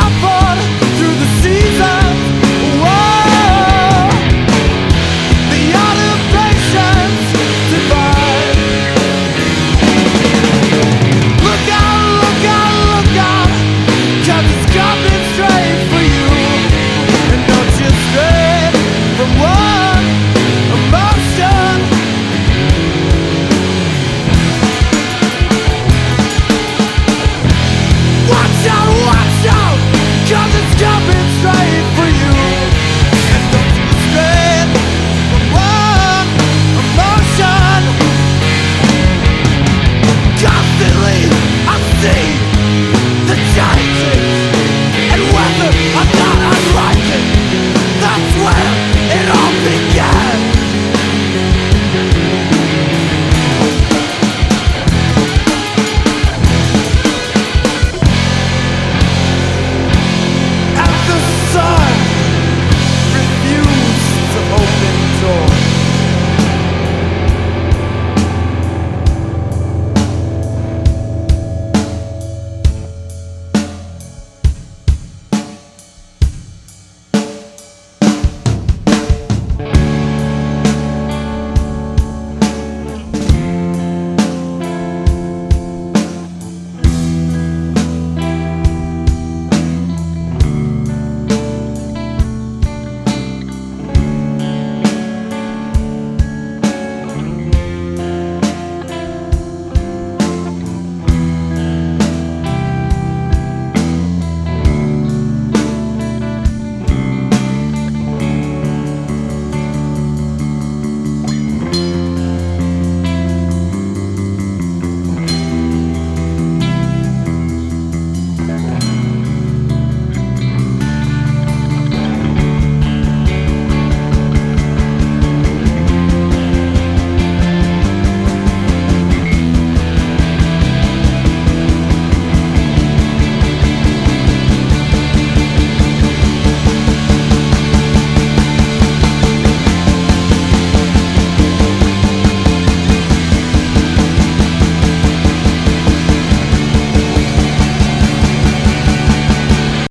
amor.